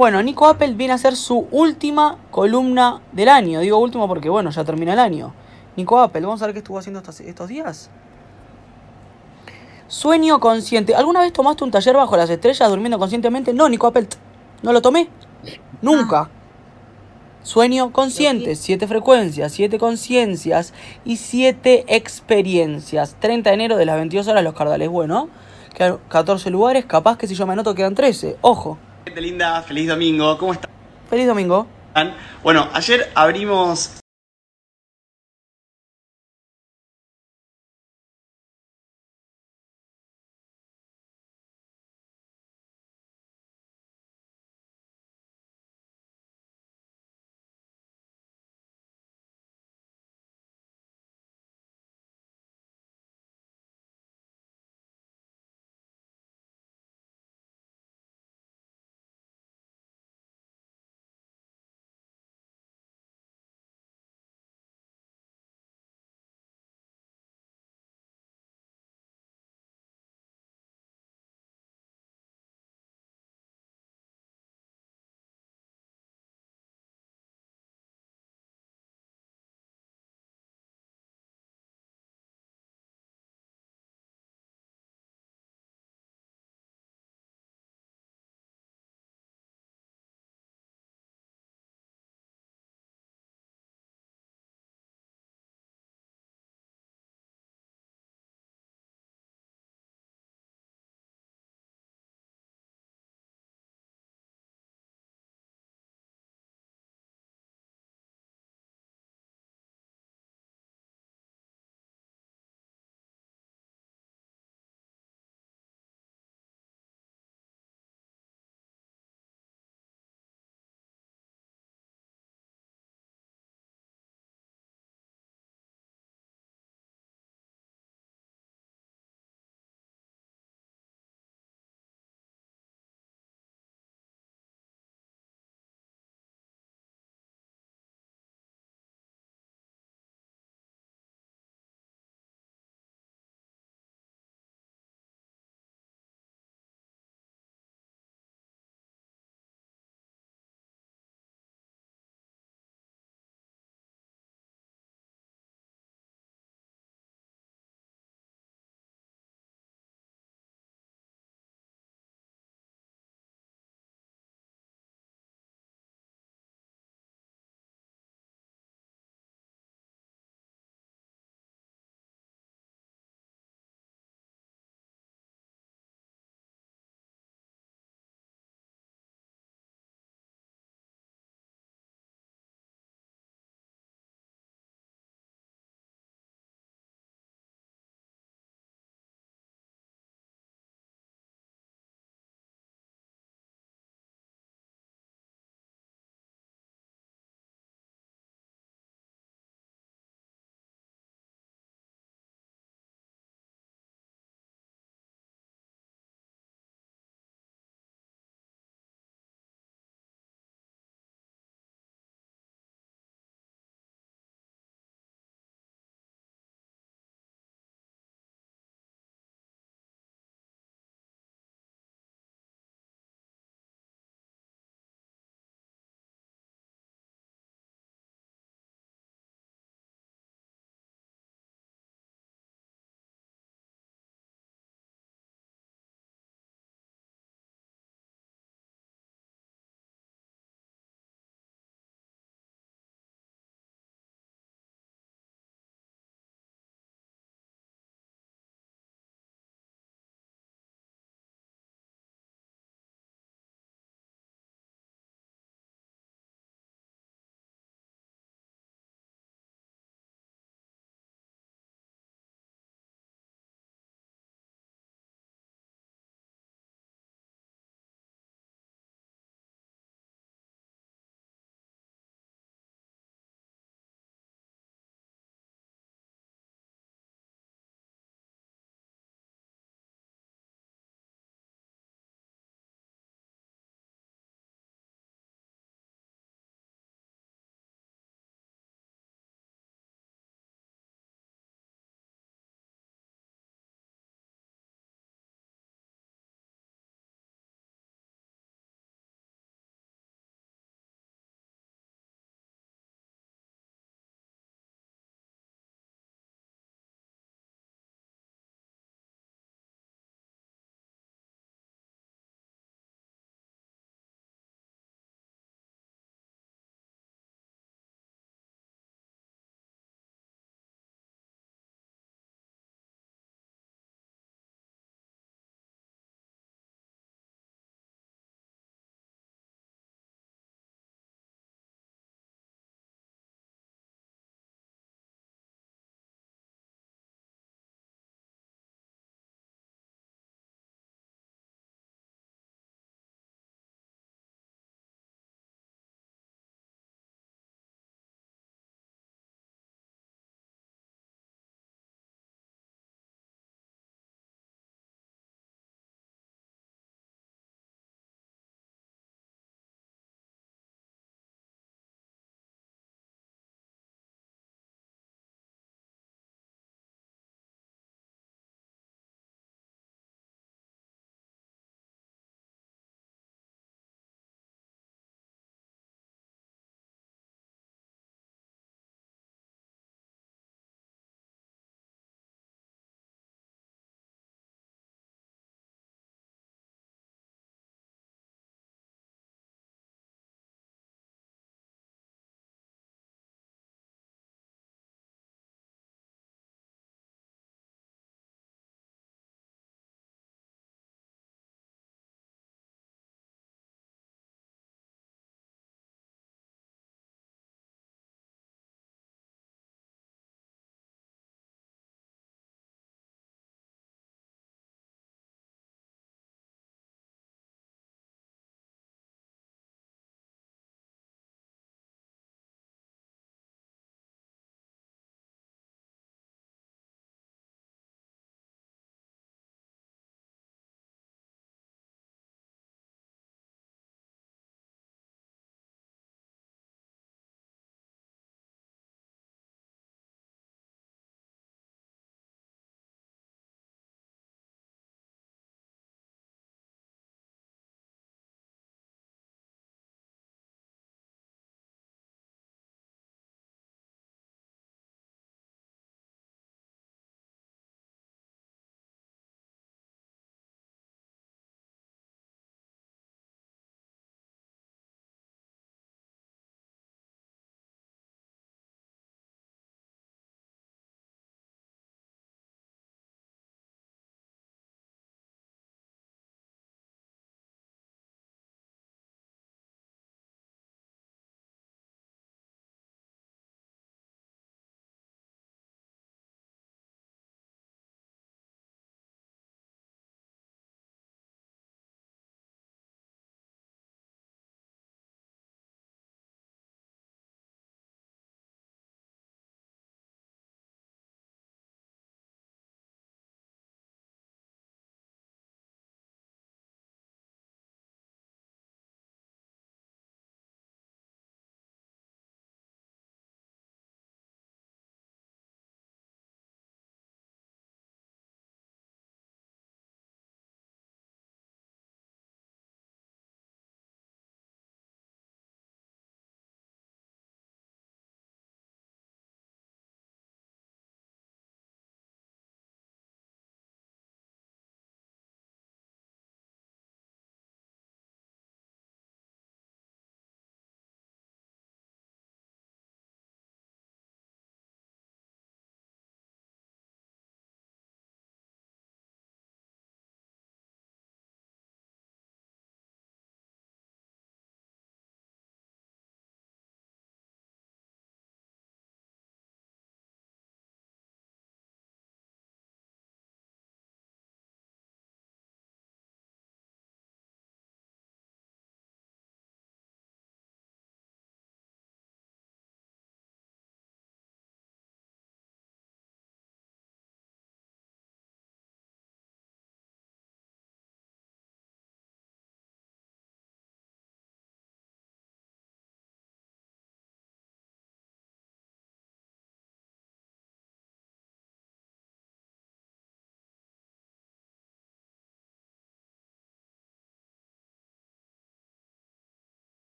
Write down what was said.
Bueno, Nico Apple viene a ser su última columna del año. Digo último porque, bueno, ya termina el año. Nico Apple, vamos a ver qué estuvo haciendo estos, estos días. Sueño consciente. ¿Alguna vez tomaste un taller bajo las estrellas durmiendo conscientemente? No, Nico Apple, no lo tomé. Nunca. Sueño consciente, siete frecuencias, siete conciencias y siete experiencias. 30 de enero de las 22 horas los cardales. Bueno, quedan 14 lugares, capaz que si yo me anoto quedan 13. Ojo. Gente linda, feliz domingo, ¿cómo están? Feliz domingo. Bueno, ayer abrimos